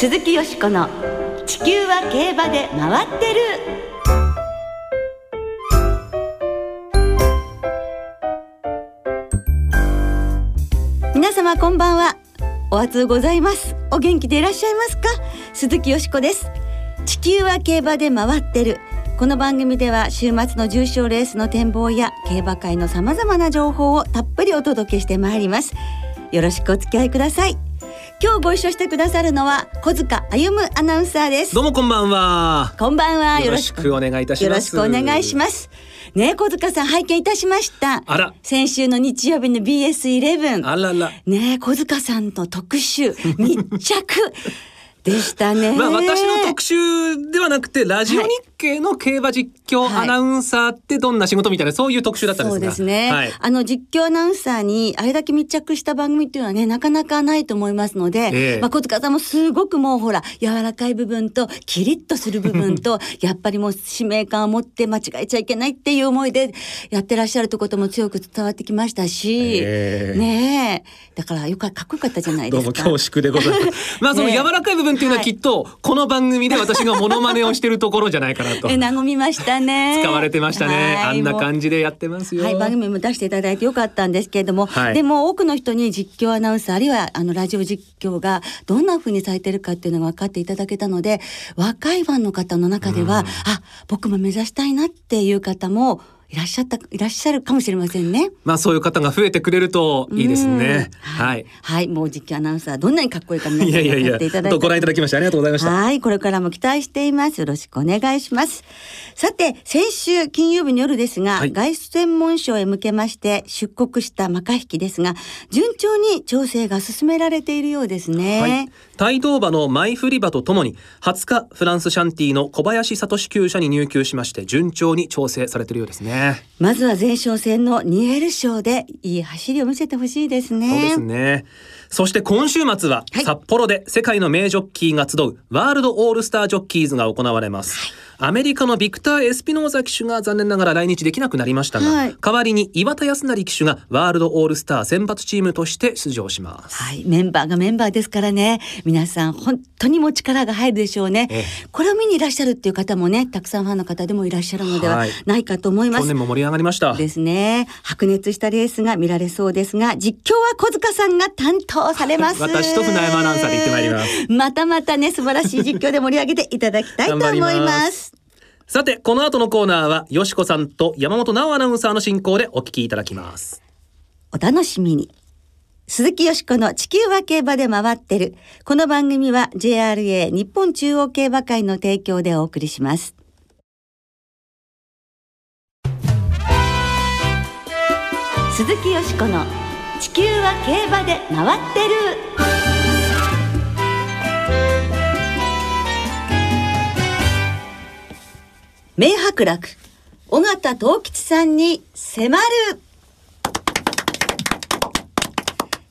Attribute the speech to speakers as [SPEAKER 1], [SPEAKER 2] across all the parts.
[SPEAKER 1] 鈴木よしこの「地球は競馬で回ってる」皆様こんばんは。お暑うございます。お元気でいらっしゃいますか？鈴木よしこです。地球は競馬で回ってる。この番組では週末の重賞レースの展望や競馬界のさまざまな情報をたっぷりお届けしてまいります。よろしくお付き合いください。今日ご一緒してくださるのは小塚歩アナウンサーです。
[SPEAKER 2] どうもこんばんは。
[SPEAKER 1] こんばんは。
[SPEAKER 2] よろしくお願いいたします。
[SPEAKER 1] よろしくお願いします。ね小塚さん拝見いたしました。
[SPEAKER 2] あら。
[SPEAKER 1] 先週の日曜日の BS11
[SPEAKER 2] あらら。
[SPEAKER 1] ね小塚さんと特集 密着でしたね。
[SPEAKER 2] まあ私の特集ではなくてラジオ日経の競馬実況
[SPEAKER 1] はい。
[SPEAKER 2] アナウンサーってどんな仕事みたいなそういう特集だったんですが。
[SPEAKER 1] そうですね、
[SPEAKER 2] はい。
[SPEAKER 1] あの実況アナウンサーにあれだけ密着した番組っていうのはねなかなかないと思いますので、
[SPEAKER 2] ええ。
[SPEAKER 1] まあ、小塚さんもすごくもうほら柔らかい部分とキリッとする部分とやっぱりもう使命感を持って間違えちゃいけないっていう思いでやってらっしゃるとことも強く伝わってきましたし、
[SPEAKER 2] ええ。
[SPEAKER 1] ねえ。だからよかかっこよかったじゃないですか。
[SPEAKER 2] どうも恐縮でございます。まあその
[SPEAKER 1] ね
[SPEAKER 2] 柔らかい部分っていうのはきっとこの番組で私がモノマネをしてるところじゃないかなと
[SPEAKER 1] え。和みましたね。
[SPEAKER 2] 使われてましたね。あんな
[SPEAKER 1] じ
[SPEAKER 2] 感じでやってますよ。
[SPEAKER 1] はい、番組も出していただいてよかったんですけれども、
[SPEAKER 2] はい
[SPEAKER 1] でも多くの人に実況アナウンサーあるいはあのラジオ実況がどんな風にされてるかっていうのが分かっていただけたので若いファンの方の中では、あ僕も目指したいなっていう方もいらっしゃったいらっしゃるかもしれませんね。
[SPEAKER 2] まあそういう方が増えてくれるといいですね。
[SPEAKER 1] うん
[SPEAKER 2] はい。
[SPEAKER 1] はい、もう実況アナウンサーどんなにかっこいいか皆さん
[SPEAKER 2] いや
[SPEAKER 1] っていただいて
[SPEAKER 2] ご覧いただきましてありがとうございました。
[SPEAKER 1] はい、これからも期待しています。よろしくお願いします。さて、先週金曜日の夜ですが、
[SPEAKER 2] はい
[SPEAKER 1] 外出専門賞へ向けまして出国したマカヒキですが、順調に調整が進められているようですね。
[SPEAKER 2] はい、帯同馬のマイフリ馬とともに20日フランスシャンティの小林聡厩舎に入厩しまして順調に調整されているようですね。
[SPEAKER 1] まずは前哨戦のニエル賞でいい走りを見せてほしいですね。
[SPEAKER 2] そうですね。そして今週末は
[SPEAKER 1] はい
[SPEAKER 2] 札幌で世界の名ジョッキーが集うワールドオールスタージョッキーズが行われます。アメリカのビクター・エスピノーザ騎手が残念ながら来日できなくなりましたが、
[SPEAKER 1] はい
[SPEAKER 2] 代わりに岩田康成騎手がワールドオールスター選抜チームとして出場します。
[SPEAKER 1] はい、メンバーがメンバーですからね皆さん本当にもう力が入るでしょうね、
[SPEAKER 2] え
[SPEAKER 1] これを見にいらっしゃるっていう方もねたくさんファンの方でもいらっしゃるのでは
[SPEAKER 2] はい
[SPEAKER 1] ないかと思います、
[SPEAKER 2] 去年も盛り上がりました。
[SPEAKER 1] ですね。白熱したレースが見られそうですが、実況は小塚さんが担当されます。
[SPEAKER 2] 私と船山アナウンサーで行ってまいります。
[SPEAKER 1] またまたね、素晴らしい実況で盛り上げていただきたいと思い。ま
[SPEAKER 2] すさて、この後のコーナーは、よしこさんと山本直アナウンサーの進行でお聞きいただきます。
[SPEAKER 1] お楽しみに。鈴木よしこの地球は競馬で回ってる。この番組は JRA 日本中央競馬会の提供でお送りします。鈴木よしこの地球は競馬で回ってる。名伯楽、尾形藤吉さんに迫る。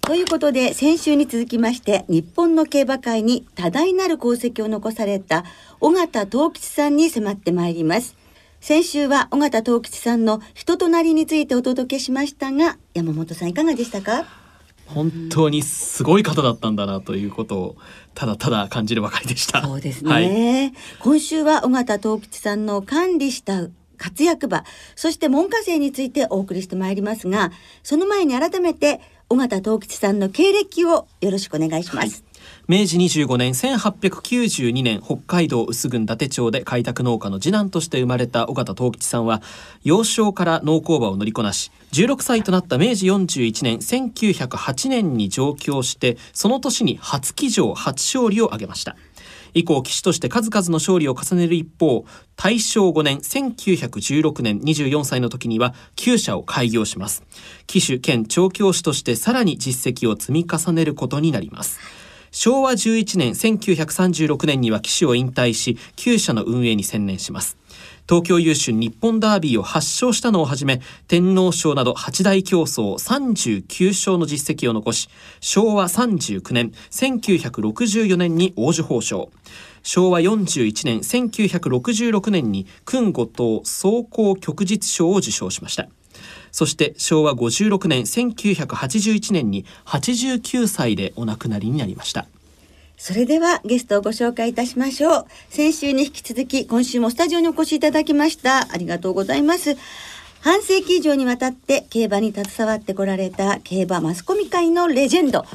[SPEAKER 1] ということで先週に続きまして日本の競馬界に多大なる功績を残された尾形藤吉さんに迫ってまいります。先週は尾形藤吉さんの人となりについてお届けしましたが山本さんいかがでしたか？
[SPEAKER 3] 本当にすごい方だったんだなということをただただ感じるばかりでした。
[SPEAKER 1] そうですね、
[SPEAKER 3] はい、
[SPEAKER 1] 今週は尾形藤吉さんの管理した活躍馬そして門下生についてお送りしてまいりますがその前に改めて尾形藤吉さんの経歴をよろしくお願いします、
[SPEAKER 3] 明治25年1892年北海道臼郡伊達町で開拓農家の次男として生まれた尾形藤吉さんは幼少から農耕馬を乗りこなし16歳となった明治41年1908年に上京してその年に初騎乗初勝利を挙げました。以降騎手として数々の勝利を重ねる一方大正5年1916年24歳の時には厩舎を開業します。騎手兼調教師としてさらに実績を積み重ねることになります。昭和11年1936年には騎手を引退し厩舎の運営に専念します。東京優秀日本ダービーを8勝したのをはじめ天皇賞など8大競争39勝の実績を残し昭和39年1964年に王子褒章。昭和41年1966年に勲五等走行旭日賞を受賞しました。そして昭和56年1981年に89歳でお亡くなりになりました
[SPEAKER 1] それではゲストをご紹介いたしましょう。先週に引き続き今週もスタジオにお越しいただきました。ありがとうございます。半世紀以上にわたって競馬に携わってこられた競馬マスコミ界のレジェンド、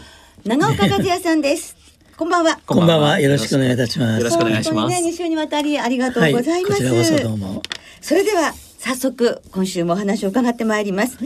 [SPEAKER 1] 長岡和也さんです。こんばんは。
[SPEAKER 4] こんばんは。よろしくお願いいたします。
[SPEAKER 3] よろしくお願いします
[SPEAKER 1] 本当にね、2週にわたりありがとうございます。
[SPEAKER 4] はい、こちらこそどうも。
[SPEAKER 1] それでは早速今週もお話を伺ってまいります。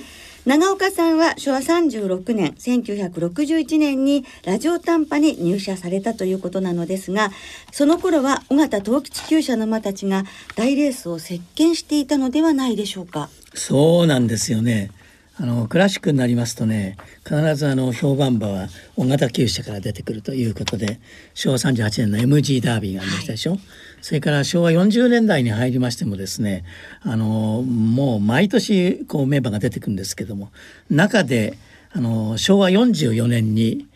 [SPEAKER 1] 長岡さんは昭和36年1961年にラジオ短波に入社されたということなのですがその頃は尾形藤吉厩舎の馬たちが大レースを席巻していたのではないでしょうか
[SPEAKER 4] そうなんですよねあのクラシックになりますとね必ずあの評判馬は尾形厩舎から出てくるということで昭和38年の MG ダービーがありましたでしょ、はい、それから昭和40年代に入りましてもですねあのもう毎年こうメンバーが出てくるんですけども中であの昭和44年に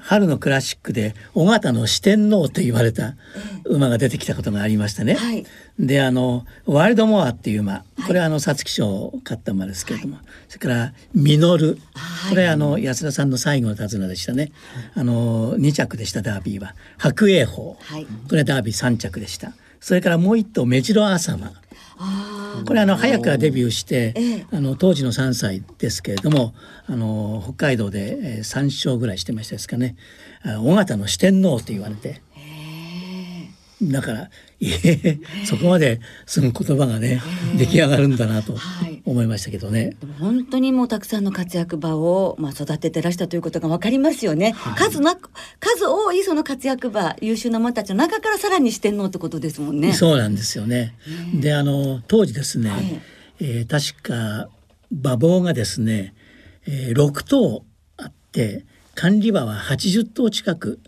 [SPEAKER 4] 春のクラシックで尾形の四天王と言われた馬が出てきたことがありましたね。
[SPEAKER 1] はい、
[SPEAKER 4] であのワイルドモアっていう馬。これはあの皐月賞を勝った馬ですけれども、はい、それからミノル。これはあの安田さんの最後の手綱でしたね。あの2着でしたダービーは。白栄鵬、
[SPEAKER 1] はい、
[SPEAKER 4] これはダービー3着でした。それからもう一頭メジロアサマこれあの早くからデビューして、
[SPEAKER 1] ええ、
[SPEAKER 4] あの当時の3歳ですけれどもあの北海道で3勝ぐらいしてましたですかね。尾形の四天王と言われて。だからえそこまでその言葉がね出来上がるんだなと思いましたけどね、
[SPEAKER 1] はい、本当にもうたくさんの活躍場を、まあ、育ててらしたということが分かりますよね、はい、数なく数多いその活躍場優秀な馬たちの中からさらに四天王ってことですもんね。
[SPEAKER 4] そうなんですよね、であの当時ですね、はい、えー、確か馬房がですね、えー、6頭あって管理馬は80頭近く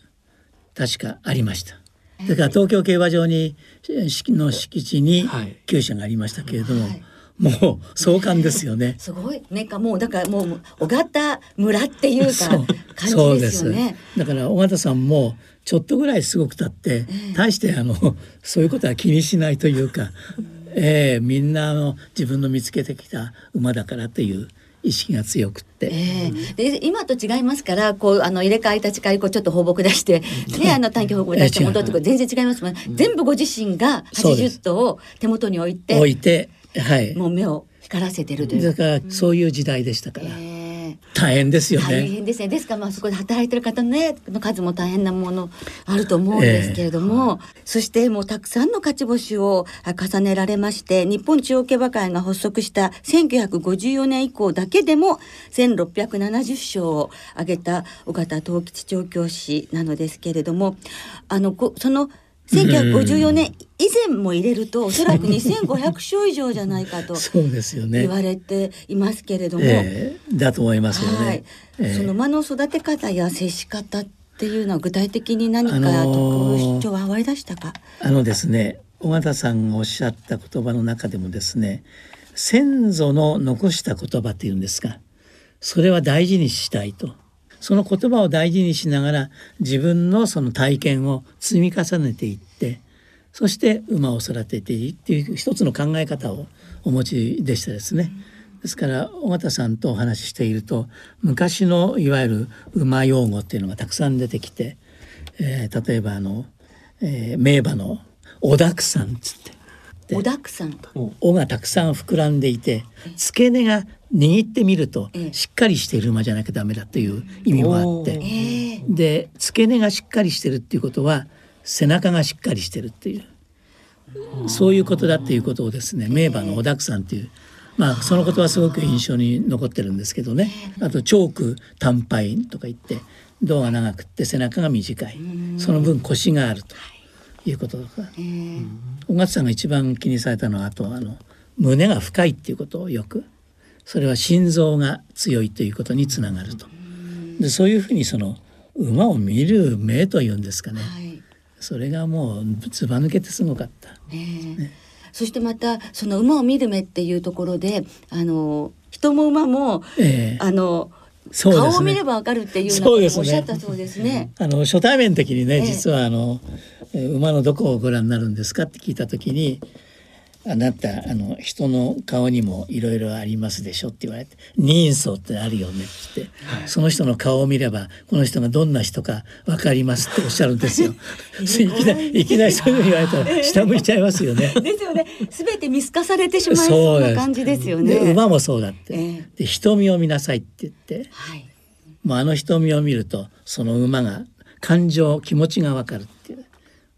[SPEAKER 4] 確かありました。それから東京競馬場にの敷地に厩舎がありましたけれども、はい、もう壮観ですよね。
[SPEAKER 1] すごい。ねかもうだからもう小型村っていうか感じですよね。
[SPEAKER 4] だから尾形さんもちょっとぐらいすごくたって、えー、大してあのそういうことは気にしないというか、えー、みんなあの自分の見つけてきた馬だからという。意識が強くって、
[SPEAKER 1] えー、で今と違いますからこうあの入れ替え立ち替えこうちょっと放牧出して、ね、あの短期放牧出して戻ってくる。全然違いますもん、ね、全部ご自身が80頭を手元に置いて
[SPEAKER 4] 置いて、はい、
[SPEAKER 1] もう目を光らせてるという。
[SPEAKER 4] だからそういう時代でしたから、え。ー大変ですよね。
[SPEAKER 1] 大変ですね。ですからまあそこで働いてる方のねの数も大変なものあると思うんですけれども、えー、そしてもうたくさんの勝ち星を重ねられまして日本中央競馬会が発足した1954年以降だけでも1670勝を挙げた尾形藤吉調教師なのですけれどもあのその1954年以前も入れるとおそらく2500勝以上じゃないかと
[SPEAKER 4] そうですよね。
[SPEAKER 1] 言われていますけれども、
[SPEAKER 4] えー、だと思いますよね、
[SPEAKER 1] はい。えー、その間の育て方や接し方っていうのは具体的に何か特徴は割り出したか、
[SPEAKER 4] あのですね尾形さんがおっしゃった言葉の中でもですね先祖の残した言葉っていうんですか。それは大事にしたいとその言葉を大事にしながら自分のその体験を積み重ねていってそして馬を育てていいっていう一つの考え方をお持ちでしたですね。ですから尾形さんとお話ししていると昔のいわゆる馬用語っていうのがたくさん出てきて、えー、例えばあの、えー、名馬の「おだくさん」っつって
[SPEAKER 1] おだくさん
[SPEAKER 4] 尾がたくさん膨らんでいて付け根が握ってみるとしっかりしている馬じゃなきゃダメだという意味もあって、
[SPEAKER 1] え
[SPEAKER 4] ー、で付け根がしっかりしてるっていうことは背中がしっかりしてるっていう。そういうことだっていうことをですね名馬のおだくさんっていう。まあそのことはすごく印象に残ってるんですけどね。あとチョーク短パイとか言って胴が長くって背中が短い。その分腰があるということとか尾形さんが一番気にされたのはあとあの胸が深いっていうことをよく。それは心臓が強いということにつながると。でそういうふうにその馬を見る目というんですかね、
[SPEAKER 1] はい、
[SPEAKER 4] それがもうずば抜けてすごかった。
[SPEAKER 1] ね、そしてまたその馬を見る目っていうところであの人も馬も、
[SPEAKER 4] えー、
[SPEAKER 1] あの
[SPEAKER 4] そうですね、
[SPEAKER 1] 顔を見ればわかるっていうようなこともおっしゃったそうですね。
[SPEAKER 4] あの初対面的にね、実はあの馬のどこをご覧になるんですかって聞いた時にあなたあの人の顔にもいろいろありますでしょって言われて人相ってあるよねってって、はい、その人の顔を見ればこの人がどんな人か分かりますっておっしゃるんですよ。いきなりいきなりそういうふうに言われたら下向いちゃいますよね。
[SPEAKER 1] ですよね。すべて見透かされてしまいそうな感じですよね。
[SPEAKER 4] 馬もそうだって、えー、で瞳を見なさいって言って、はい、もうあの瞳を見るとその馬が感情気持ちが分かる。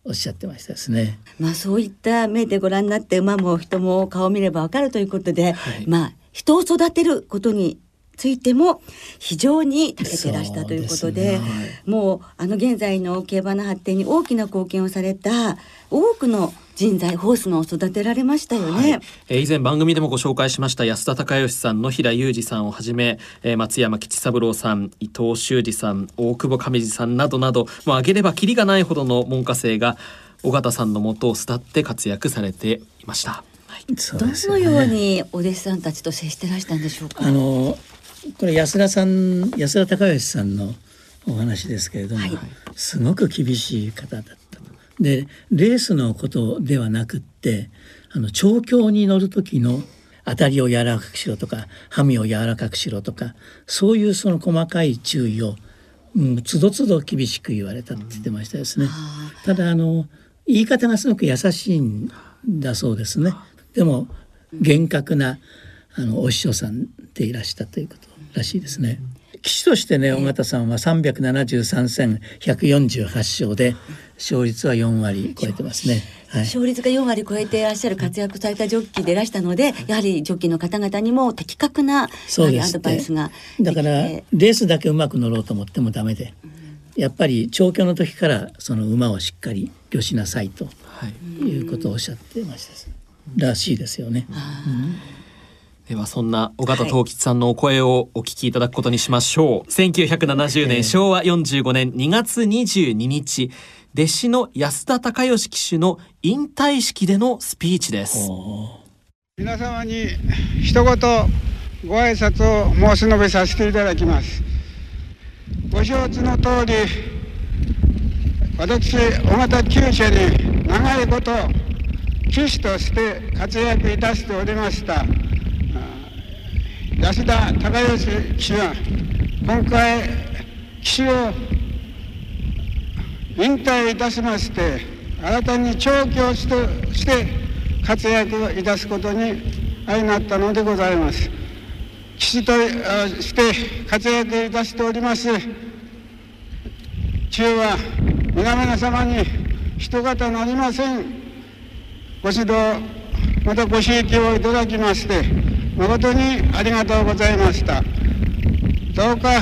[SPEAKER 4] おっしゃってましたですね。
[SPEAKER 1] まあそういった目でご覧になって馬も人も顔を見ればわかるということで、はい、まあ人を育てることについても非常に長けてらしたということで、ね。はい、もうあの現在の競馬の発展に大きな貢献をされた多くの人材ホースの育てられましたよね、はい、
[SPEAKER 3] えー、以前番組でもご紹介しました安田孝義さん野平裕二さんをはじめ、えー、松山吉三郎さん伊藤修二さん大久保上地さんなどなどもう挙げればきりがないほどの門下生が尾形さんのもとを伝って活躍されていました。
[SPEAKER 1] はい、どのようにお弟子さんたちと接してらしたんでしょうか？
[SPEAKER 4] あのこれ安田さん安田孝義さんのお話ですけれども、はい、すごく厳しい方だったでレースのことではなくってあの調教に乗る時の当たりを柔らかくしろとかハミを柔らかくしろとかそういうその細かい注意を、うん、つどつど厳しく言われたって言ってましたですね。ただあの言い方がすごく優しいんだそうですね。でも厳格なあのお師匠さんでいらしたということらしいですね。騎手としてね尾形さんは373戦148勝で勝率は4割超えてますね。
[SPEAKER 1] はい、勝率が4割超えていらっしゃる活躍されたジョッキーでいらしたのでやはりジョッキーの方々にも的確なアドバイスが
[SPEAKER 4] だからレースだけうまく乗ろうと思ってもダメで、やっぱり調教の時からその馬をしっかり御しなさいとい。うことをおっしゃってました、らしいですよね。うん
[SPEAKER 3] ではそんな尾形藤吉さんのお声をお聞きいただくことにしましょう、はい、1970年、昭和45年2月22日弟子の安田孝義騎手の引退式でのスピーチです。
[SPEAKER 5] 皆様に一言ご挨拶を申し述べさせていただきます。ご承知の通り私尾形厩舎に長いこと騎手として活躍いたしておりました安田孝義氏は今回騎手を引退いたしまして新たに調教師として活躍いたすことに相なったのでございます。騎手として活躍いたしております。中は皆々様に人方なりません。ご指導またご指摘をいただきまして誠にありがとうございました。どうか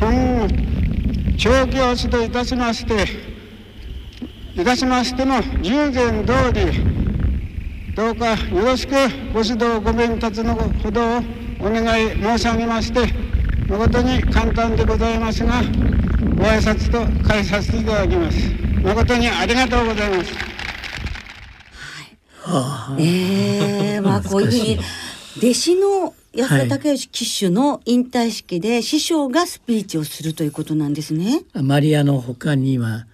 [SPEAKER 5] 今後調教師といたしましていたしましても従前通りどうかよろしくご指導ご鞭達のほどをお願い申し上げまして誠に簡単でございますがご挨拶と返させていただきます。誠にありがとうございます。
[SPEAKER 1] はい、ええー、まあこういうふうに弟子の安田孝義騎手の引退式で師匠がスピーチをするということなんですね。
[SPEAKER 4] マリアの他には、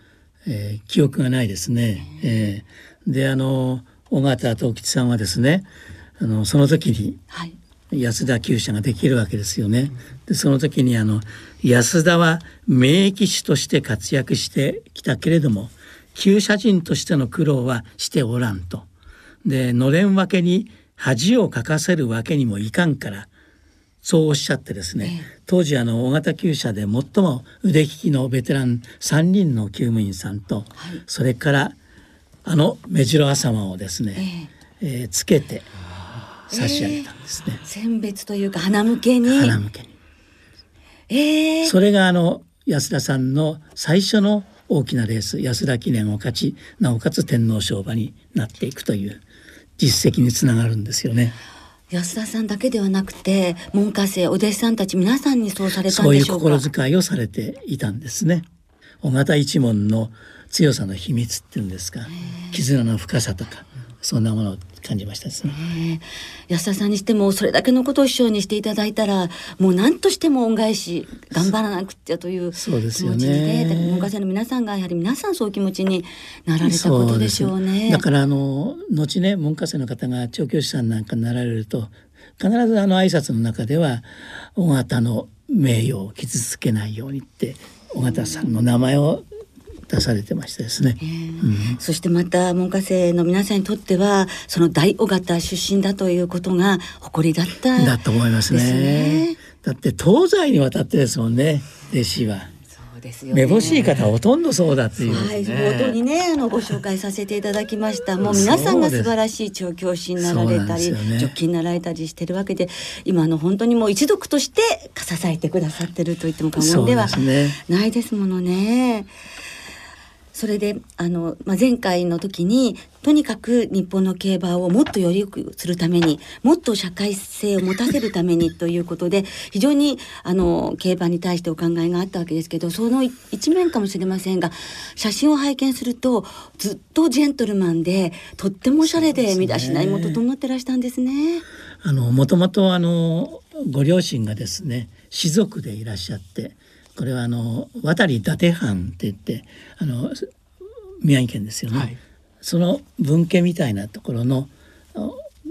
[SPEAKER 4] えー、記憶がないですね。えー、であの尾形藤吉さんはですねあのその時に安田厩舎ができるわけですよね。でその時にあの安田は名騎手として活躍してきたけれども厩舎人としての苦労はしておらんと。でのれん分けに恥をかかせるわけにもいかんからそうおっしゃってですね、ええ、当時あの大型厩舎で最も腕利きのベテラン3人の厩務員さんと、はい、それからあの目白朝間をですね、えええー、つけて差し上げたんですね。
[SPEAKER 1] 選別というか花向けに？
[SPEAKER 4] 花向けに。ええそれがあの安田さんの最初の大きなレース安田記念を勝ちなおかつ天皇賞馬になっていくという実績につながるんですよね。
[SPEAKER 1] 安田さんだけではなくて門下生お弟子さんたち皆さんにそうされたんでしょうか？
[SPEAKER 4] そういう心遣いをされていたんですね。尾形一門の強さの秘密っていうんですか。絆の深さとかそんなものを感じましたですね。
[SPEAKER 1] ねえ安田さんにしてもそれだけのことを師匠にしていただいたらもう何としても恩返し頑張らなくちゃという
[SPEAKER 4] そうですよ
[SPEAKER 1] 気持ちに
[SPEAKER 4] ね
[SPEAKER 1] ね文科生の皆さんがやはり皆さんそういう気持ちになられたことでしょうね。
[SPEAKER 4] そうだからあの後ね文科生の方が調教師さんなんかになられると必ずあの挨拶の中では尾形の名誉を傷つけないようにって尾形さんの名前を出されてましたですね。うん
[SPEAKER 1] そしてまた文科生の皆さんにとってはその大尾形出身だということが誇りだった
[SPEAKER 4] だと思いますね
[SPEAKER 1] ね。
[SPEAKER 4] だって東西にわたってですもんね弟子は。
[SPEAKER 1] そうですよね
[SPEAKER 4] めぼしい方はほとんどそうだっていう。
[SPEAKER 1] はい、冒頭にねあのご紹介させていただきました もう皆さんが素晴らしい調教師になられたり、
[SPEAKER 4] そうなんですよね
[SPEAKER 1] ジョッキーになられたりしてるわけで今の本当にもう一族として支えてくださってると言っても過言ではないですものね。それであの、まあ、前回の時にとにかく日本の競馬をもっとより良くするためにもっと社会性を持たせるためにということで非常にあの競馬に対してお考えがあったわけですけどその一面かもしれませんが写真を拝見するとずっとジェントルマンでとってもおしゃれで身だしなみも整ってらしたんですね。
[SPEAKER 4] あのもともとあのご両親がですね士族でいらっしゃってこれはあの渡り伊達藩って言ってあの宮城県ですよね、
[SPEAKER 3] はい。
[SPEAKER 4] その分家みたいなところのあ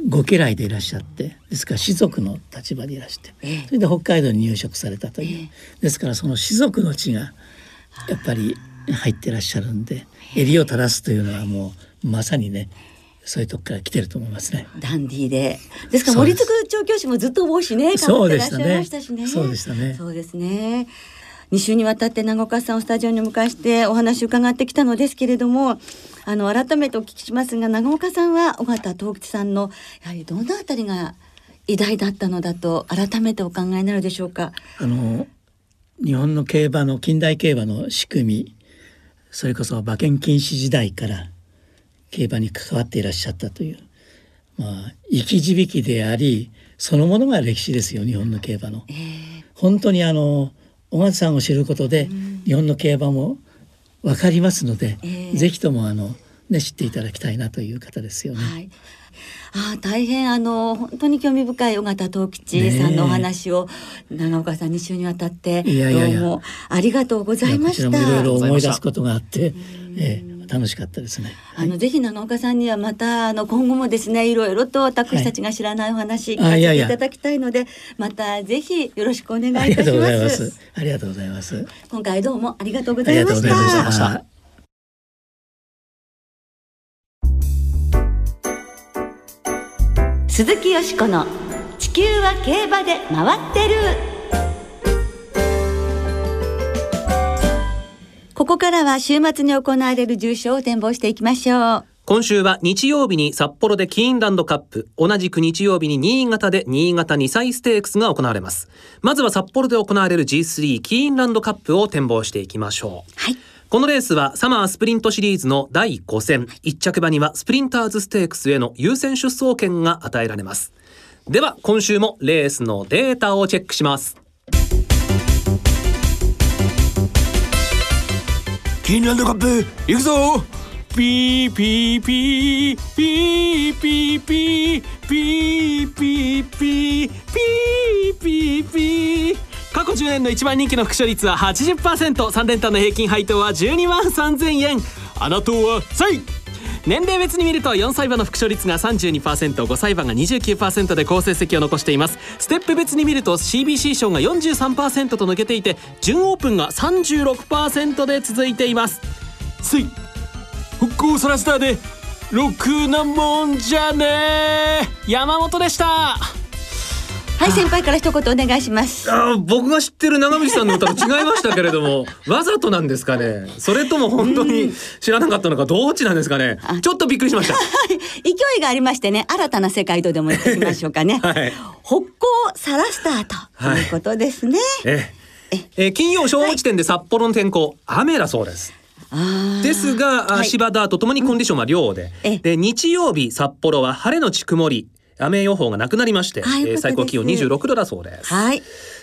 [SPEAKER 4] ご家来でいらっしゃってですから士族の立場でいらして
[SPEAKER 1] ええ。
[SPEAKER 4] それで北海道に入植されたという、ですからその士族の血がやっぱり入ってらっしゃるんで襟を正すというのはもうまさにねそういうとこから来てると思いますね。
[SPEAKER 1] ダンディーで。ですから森次調教師もずっと帽子ね、かぶってらっしゃいましたしね。
[SPEAKER 4] そうでしたね。
[SPEAKER 1] そうですね。2週にわたって長岡さんをスタジオにお迎えしてお話を伺ってきたのですけれども、あの改めてお聞きしますが、長岡さんは尾形東吉さんのやはりどんなあたりが偉大だったのだと改めてお考えになるでしょうか？
[SPEAKER 4] あの日本の競馬の近代競馬の仕組みそれこそ馬券禁止時代から競馬に関わっていらっしゃったというまあ生き字引でありそのものが歴史ですよ日本の競馬の。本当にあの小松さんを知ることで日本の競馬もわかりますので、
[SPEAKER 1] ええ
[SPEAKER 4] ぜひともあの、ね、知っていただきたいなという方ですよね。
[SPEAKER 1] はい。ああ大変あの本当に興味深い尾形東吉さんのお話を長岡さん2週にわたってどうもありがとうございました。
[SPEAKER 4] いろいろ思い出すことがあって、ええ楽しかったですね。
[SPEAKER 1] あのぜひ長岡さんにはまたあの今後もですねいろいろと私たちが知らないお話聞かせていただきたいのでまたぜひよろしくお願いいたし
[SPEAKER 4] ありがとうござい
[SPEAKER 1] ま
[SPEAKER 4] ますす。ありがとうございます。
[SPEAKER 1] 今回どうもありがとうございまし
[SPEAKER 4] がとうございま
[SPEAKER 1] た
[SPEAKER 4] した。
[SPEAKER 1] 鈴木よしこの地球は競馬で回ってるここからは週末に行われる重賞を展望していきましょう
[SPEAKER 2] 今週は日曜日に札幌でキーンランドカップ、同じく日曜日に新潟で新潟2歳ステークスが行われます。まずは札幌で行われる G3 キーンランドカップを展望していきましょう。
[SPEAKER 1] はい
[SPEAKER 2] このレースはサマースプリントシリーズの第5戦、1着馬にはスプリンターズステークスへの優先出走権が与えられます。では今週もレースのデータをチェックします。
[SPEAKER 6] キーンランドカップ行くぞ！ピーピーピーピーピーピーピーピーピーピーピーピー。
[SPEAKER 3] 過去10年の一番人気の副賞率は 80%3 連単の平均配当は12万3000円。あなたは3位年齢別に見ると4歳馬の副賞率が 32%5 歳馬が29%で好成績を残しています。ステップ別に見ると CBC 賞が43%と抜けていて準オープンが36%で続いています。
[SPEAKER 6] つい復興サラスターでろくなもんじゃね
[SPEAKER 3] 山本でした。
[SPEAKER 1] はい先輩から一言お願いします。
[SPEAKER 2] あー僕が知ってる長渕さんの歌と違いましたけれども わざとなんですかね？それとも本当に知らなかったのかどっちなんですかね？ちょっとびっくりしました。
[SPEAKER 1] 勢いがありましてね新たな世界とでも言ってみましょうかね、
[SPEAKER 2] はい。
[SPEAKER 1] 北高サラスターとい。うことですね、
[SPEAKER 2] ええ。え。ー金曜正午時点で札幌の天候、雨だそうです。ですが、あ
[SPEAKER 1] はい。
[SPEAKER 2] 芝田とともにコンディションは良で、
[SPEAKER 1] え。
[SPEAKER 2] で日曜日札幌は晴れのち曇り雨予報がなくなりまして、
[SPEAKER 1] あよかったです。
[SPEAKER 2] 最高気温26度だそうです、
[SPEAKER 1] はい。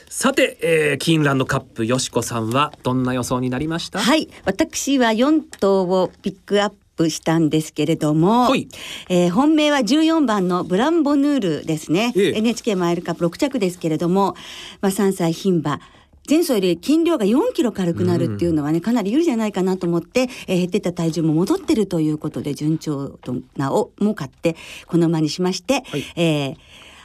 [SPEAKER 2] さて、えー、キーンランドカップよしこさんはどんな予想になりました？
[SPEAKER 1] はい。私は4頭をピックアップしたんですけれども、
[SPEAKER 2] はい。
[SPEAKER 1] えー本命は14番のブランボヌールですね、
[SPEAKER 2] ええ。
[SPEAKER 1] NHK マイルカップ6着ですけれども、まあ、3歳牝馬前走より筋量が4キロ軽くなるっていうのはね、かなり有利じゃないかなと思って、えー減ってた体重も戻ってるということで順調なをも買ってこの馬にしまして、
[SPEAKER 2] はい。
[SPEAKER 1] えー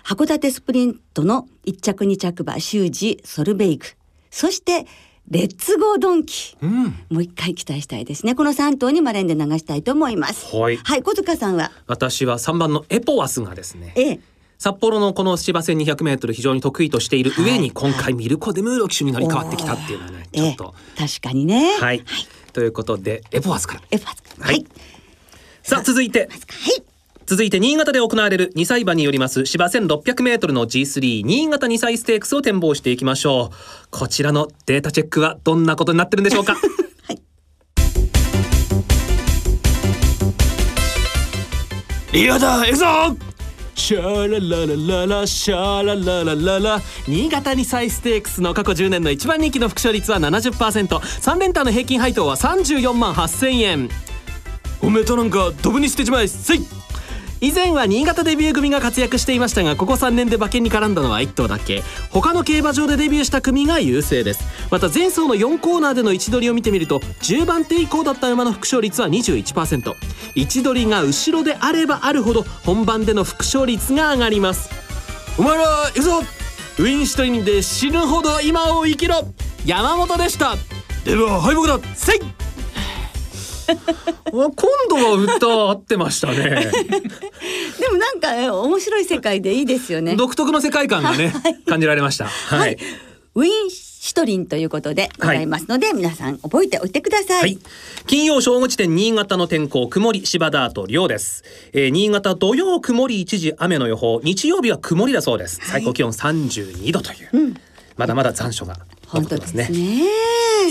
[SPEAKER 1] 函館スプリントの1着2着馬修二ソルベイク。そしてレッツゴードンキ。
[SPEAKER 2] うん。
[SPEAKER 1] もう一回期待したいですね。この3頭にマレンで流したいと思います。
[SPEAKER 2] はい。
[SPEAKER 1] はい小塚さんは？
[SPEAKER 2] 私は3番のエポワスがですね
[SPEAKER 1] ええ
[SPEAKER 2] 札幌のこの芝線 200m 非常に得意としている上に今回ミルコ・デムーロ騎手に乗り換わってきたっていうのはねちょっと。
[SPEAKER 1] ええ。確かにね。
[SPEAKER 2] はい、ということでエポワスから。
[SPEAKER 1] エファス
[SPEAKER 2] はい。さあ続いて。
[SPEAKER 1] はい。
[SPEAKER 2] 続いて新潟で行われる2歳馬によります芝 1600m の G3 新潟2歳ステークスを展望していきましょう。こちらのデータチェックはどんなことになってるんでしょうか？
[SPEAKER 1] はい。
[SPEAKER 6] リアだ行くぞシャラララララシャラララララ。
[SPEAKER 3] 新潟2歳ステークスの過去10年の一番人気の複勝率は 70%3 連単の平均配当は34万8000円。
[SPEAKER 6] おめえとなんかドブに捨てちまえ。せい。
[SPEAKER 3] 以前は新潟デビュー組が活躍していましたがここ3年で馬券に絡んだのは1頭だけ。他の競馬場でデビューした組が優勢です。また前走の4コーナーでの位置取りを見てみると10番手以降だった馬の複勝率は21%位置取りが後ろであればあるほど本番での副勝率が上がります。
[SPEAKER 6] お前ら行くぞ。
[SPEAKER 3] ウィンシュトリンで死ぬほど今を生きろ。山本でした。
[SPEAKER 6] では敗北だ。
[SPEAKER 3] せい。
[SPEAKER 2] 今度は歌合ってましたね。
[SPEAKER 1] でもなんかえ面白い世界でいいですよね。
[SPEAKER 2] 独特の世界観がね 感じられました。はい、
[SPEAKER 1] はい。ウィンシュトリンということでございますので、皆さん覚えておいてください、
[SPEAKER 2] はい。金曜正午時点新潟の天候曇り芝ダート量です、えー新潟土曜曇り一時雨の予報。日曜日は曇りだそうです。最高気温32度という、まだまだ残暑が残
[SPEAKER 1] 本当ですす
[SPEAKER 2] ね。
[SPEAKER 1] ね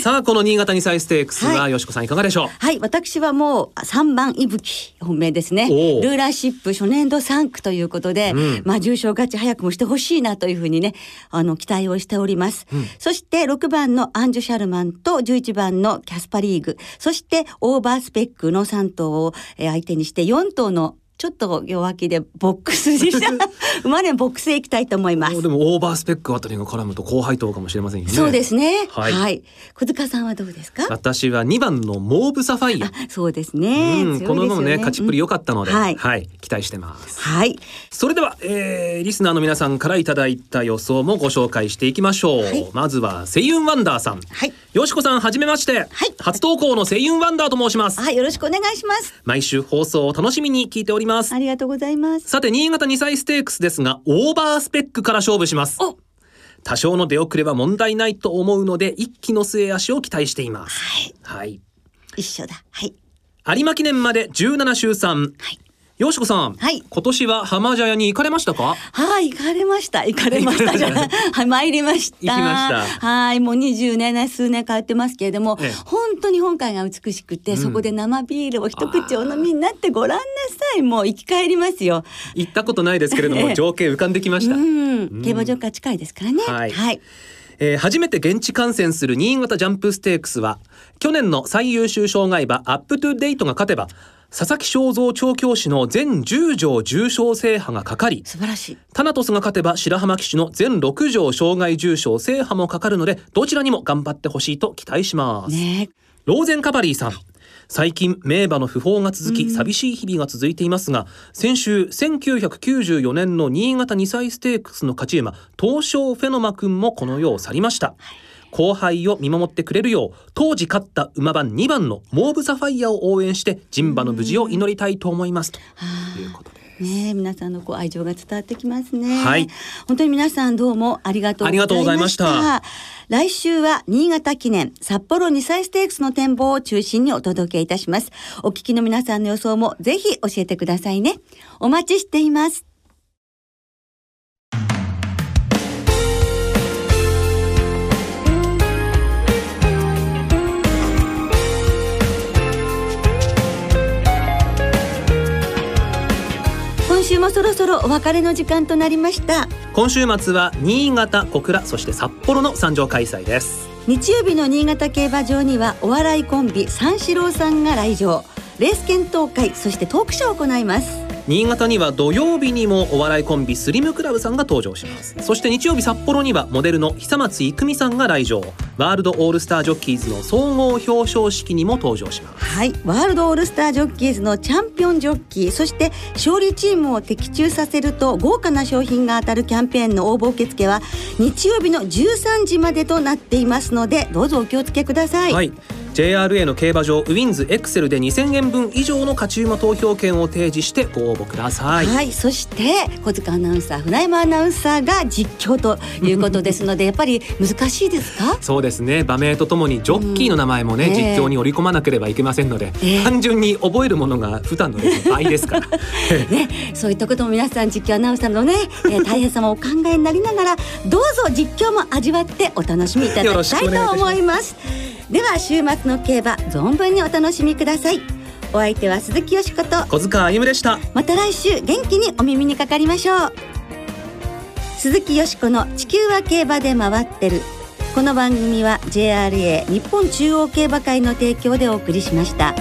[SPEAKER 2] さあこの新潟2歳ステークスは、
[SPEAKER 1] はい。
[SPEAKER 2] よしこさんいかがでしょう？
[SPEAKER 1] はい、私はもう3番いぶき本命ですね。ルーラーシップ初年度3区ということで、
[SPEAKER 2] うん。
[SPEAKER 1] まあ重賞勝ち早くもしてほしいなというふうにね、あの期待をしております。そして6番のアンジュ・シャルマンと11番のキャスパリーグ、そしてオーバースペックの3頭をえー相手にして4頭のちょっと弱気でボックスにした 生まれボックスへ行きたいと思います
[SPEAKER 2] お。でもオーバースペックあたりが絡むと高配当かもしれませんよね
[SPEAKER 1] そうですね。
[SPEAKER 2] は
[SPEAKER 1] はいい。小塚さんはどうですか？
[SPEAKER 2] 私は2番のモーブサファイア
[SPEAKER 1] あ、そうですね。
[SPEAKER 2] うん、この馬もね勝ちっぷり良かったので、
[SPEAKER 1] うんはい
[SPEAKER 2] 期待してます
[SPEAKER 1] はい。
[SPEAKER 2] それでは、えー、リスナーの皆さんからいただいた予想もご紹介していきましょう、
[SPEAKER 1] はい
[SPEAKER 2] まずはセイユンワンダーさん
[SPEAKER 1] はい。
[SPEAKER 2] よしこさんはじめまして、
[SPEAKER 1] はい
[SPEAKER 2] 初投稿のセイユンワンダーと申します
[SPEAKER 1] はい、よろしくお願いします。
[SPEAKER 2] 毎週放送を楽しみに聞いております
[SPEAKER 1] ありがとうございます。
[SPEAKER 2] さて新潟2歳ステークスですがオーバースペックから勝負します
[SPEAKER 1] お
[SPEAKER 2] 多少の出遅れは問題ないと思うので一気の末足を期待しています
[SPEAKER 1] はい。
[SPEAKER 2] はい
[SPEAKER 1] 一緒だ。はい。
[SPEAKER 2] 有馬記念まで17週3
[SPEAKER 1] はい。
[SPEAKER 2] よしこさん、
[SPEAKER 1] はい
[SPEAKER 2] 今年は浜茶屋に行かれましたか？
[SPEAKER 1] はい、行かれました。行かれましたじゃない。はい、参りました。
[SPEAKER 2] 行きました
[SPEAKER 1] はい、もう20年、数年通ってますけれども、
[SPEAKER 2] ええ
[SPEAKER 1] 本当に本会が美しくて、そこで生ビールを一口お飲みになってごらんなさい。もう生き返りますよ。
[SPEAKER 2] 行ったことないですけれども、
[SPEAKER 1] ええ
[SPEAKER 2] 情景浮かんできました、
[SPEAKER 1] うん、競馬場から近いですからね。
[SPEAKER 2] はい
[SPEAKER 1] はい。
[SPEAKER 2] えー初めて現地観戦する新潟ジャンプステークスは去年の最優秀障害馬アップトゥデイトが勝てば佐々木晶三調教師の全10場重賞制覇がかかり
[SPEAKER 1] 素晴らしい。
[SPEAKER 2] タナトスが勝てば白浜騎手の全6場障害重賞制覇もかかるのでどちらにも頑張ってほしいと期待します、
[SPEAKER 1] ね
[SPEAKER 2] ローゼンカバリーさん。最近名馬の訃報が続き寂しい日々が続いていますが先週1994年の新潟2歳ステークスの勝ち馬東証フェノマ君もこの世を去りました後輩を見守ってくれるよう当時勝った馬番2番のモーブサファイアを応援して人馬の無事を祈りたいと思いますということで
[SPEAKER 1] ねえ皆さんのこう愛情が伝わってきますね。
[SPEAKER 2] はい
[SPEAKER 1] 本当に皆さんどうもありがとうございました。
[SPEAKER 2] ありがとうございました
[SPEAKER 1] 来週は新潟記念札幌2歳ステークスの展望を中心にお届けいたします。お聞きの皆さんの予想もぜひ教えてくださいね。お待ちしています。もそろそろお別れの時間となりました。
[SPEAKER 2] 今週末は新潟小倉そして札幌の参上開催です。
[SPEAKER 1] 日曜日の新潟競馬場にはお笑いコンビ三四郎さんが来場。レース検討会そしてトークショーを行います
[SPEAKER 2] 新潟には土曜日にもお笑いコンビスリムクラブさんが登場します。そして日曜日札幌にはモデルの久松郁美さんが来場。ワールドオールスタージョッキーズの総合表彰式にも登場します。
[SPEAKER 1] はい。ワールドオールスタージョッキーズのチャンピオンジョッキー。そして勝利チームを的中させると豪華な商品が当たるキャンペーンの応募受付は日曜日の13時までとなっていますのでどうぞお気をつけください、
[SPEAKER 2] はい JRA の競馬場ウィンズエクセルで2000円分以上の勝ち馬投票券を提示してご応募ください、
[SPEAKER 1] はい、そして小塚アナウンサー船山アナウンサーが実況ということですので やっぱり難しいですか？
[SPEAKER 2] そうですね。馬名とともにジョッキーの名前もね、
[SPEAKER 1] うん。ええ
[SPEAKER 2] 実況に織り込まなければいけませんので、
[SPEAKER 1] ええ。
[SPEAKER 2] 単純に覚えるものが普段の 倍ですから。
[SPEAKER 1] ね、そういったことも皆さん実況アナウンサーのね、えー 大変さもお考えになりながらどうぞ実況も味わってお楽しみいただきたいと思いますでは週末の競馬存分にお楽しみください。お相手は鈴木よしこと。
[SPEAKER 2] 小塚歩夢でした。
[SPEAKER 1] また来週元気にお耳にかかりましょう。鈴木よしこの地球は競馬で回ってる。この番組は JRA 日本中央競馬会の提供でお送りしました。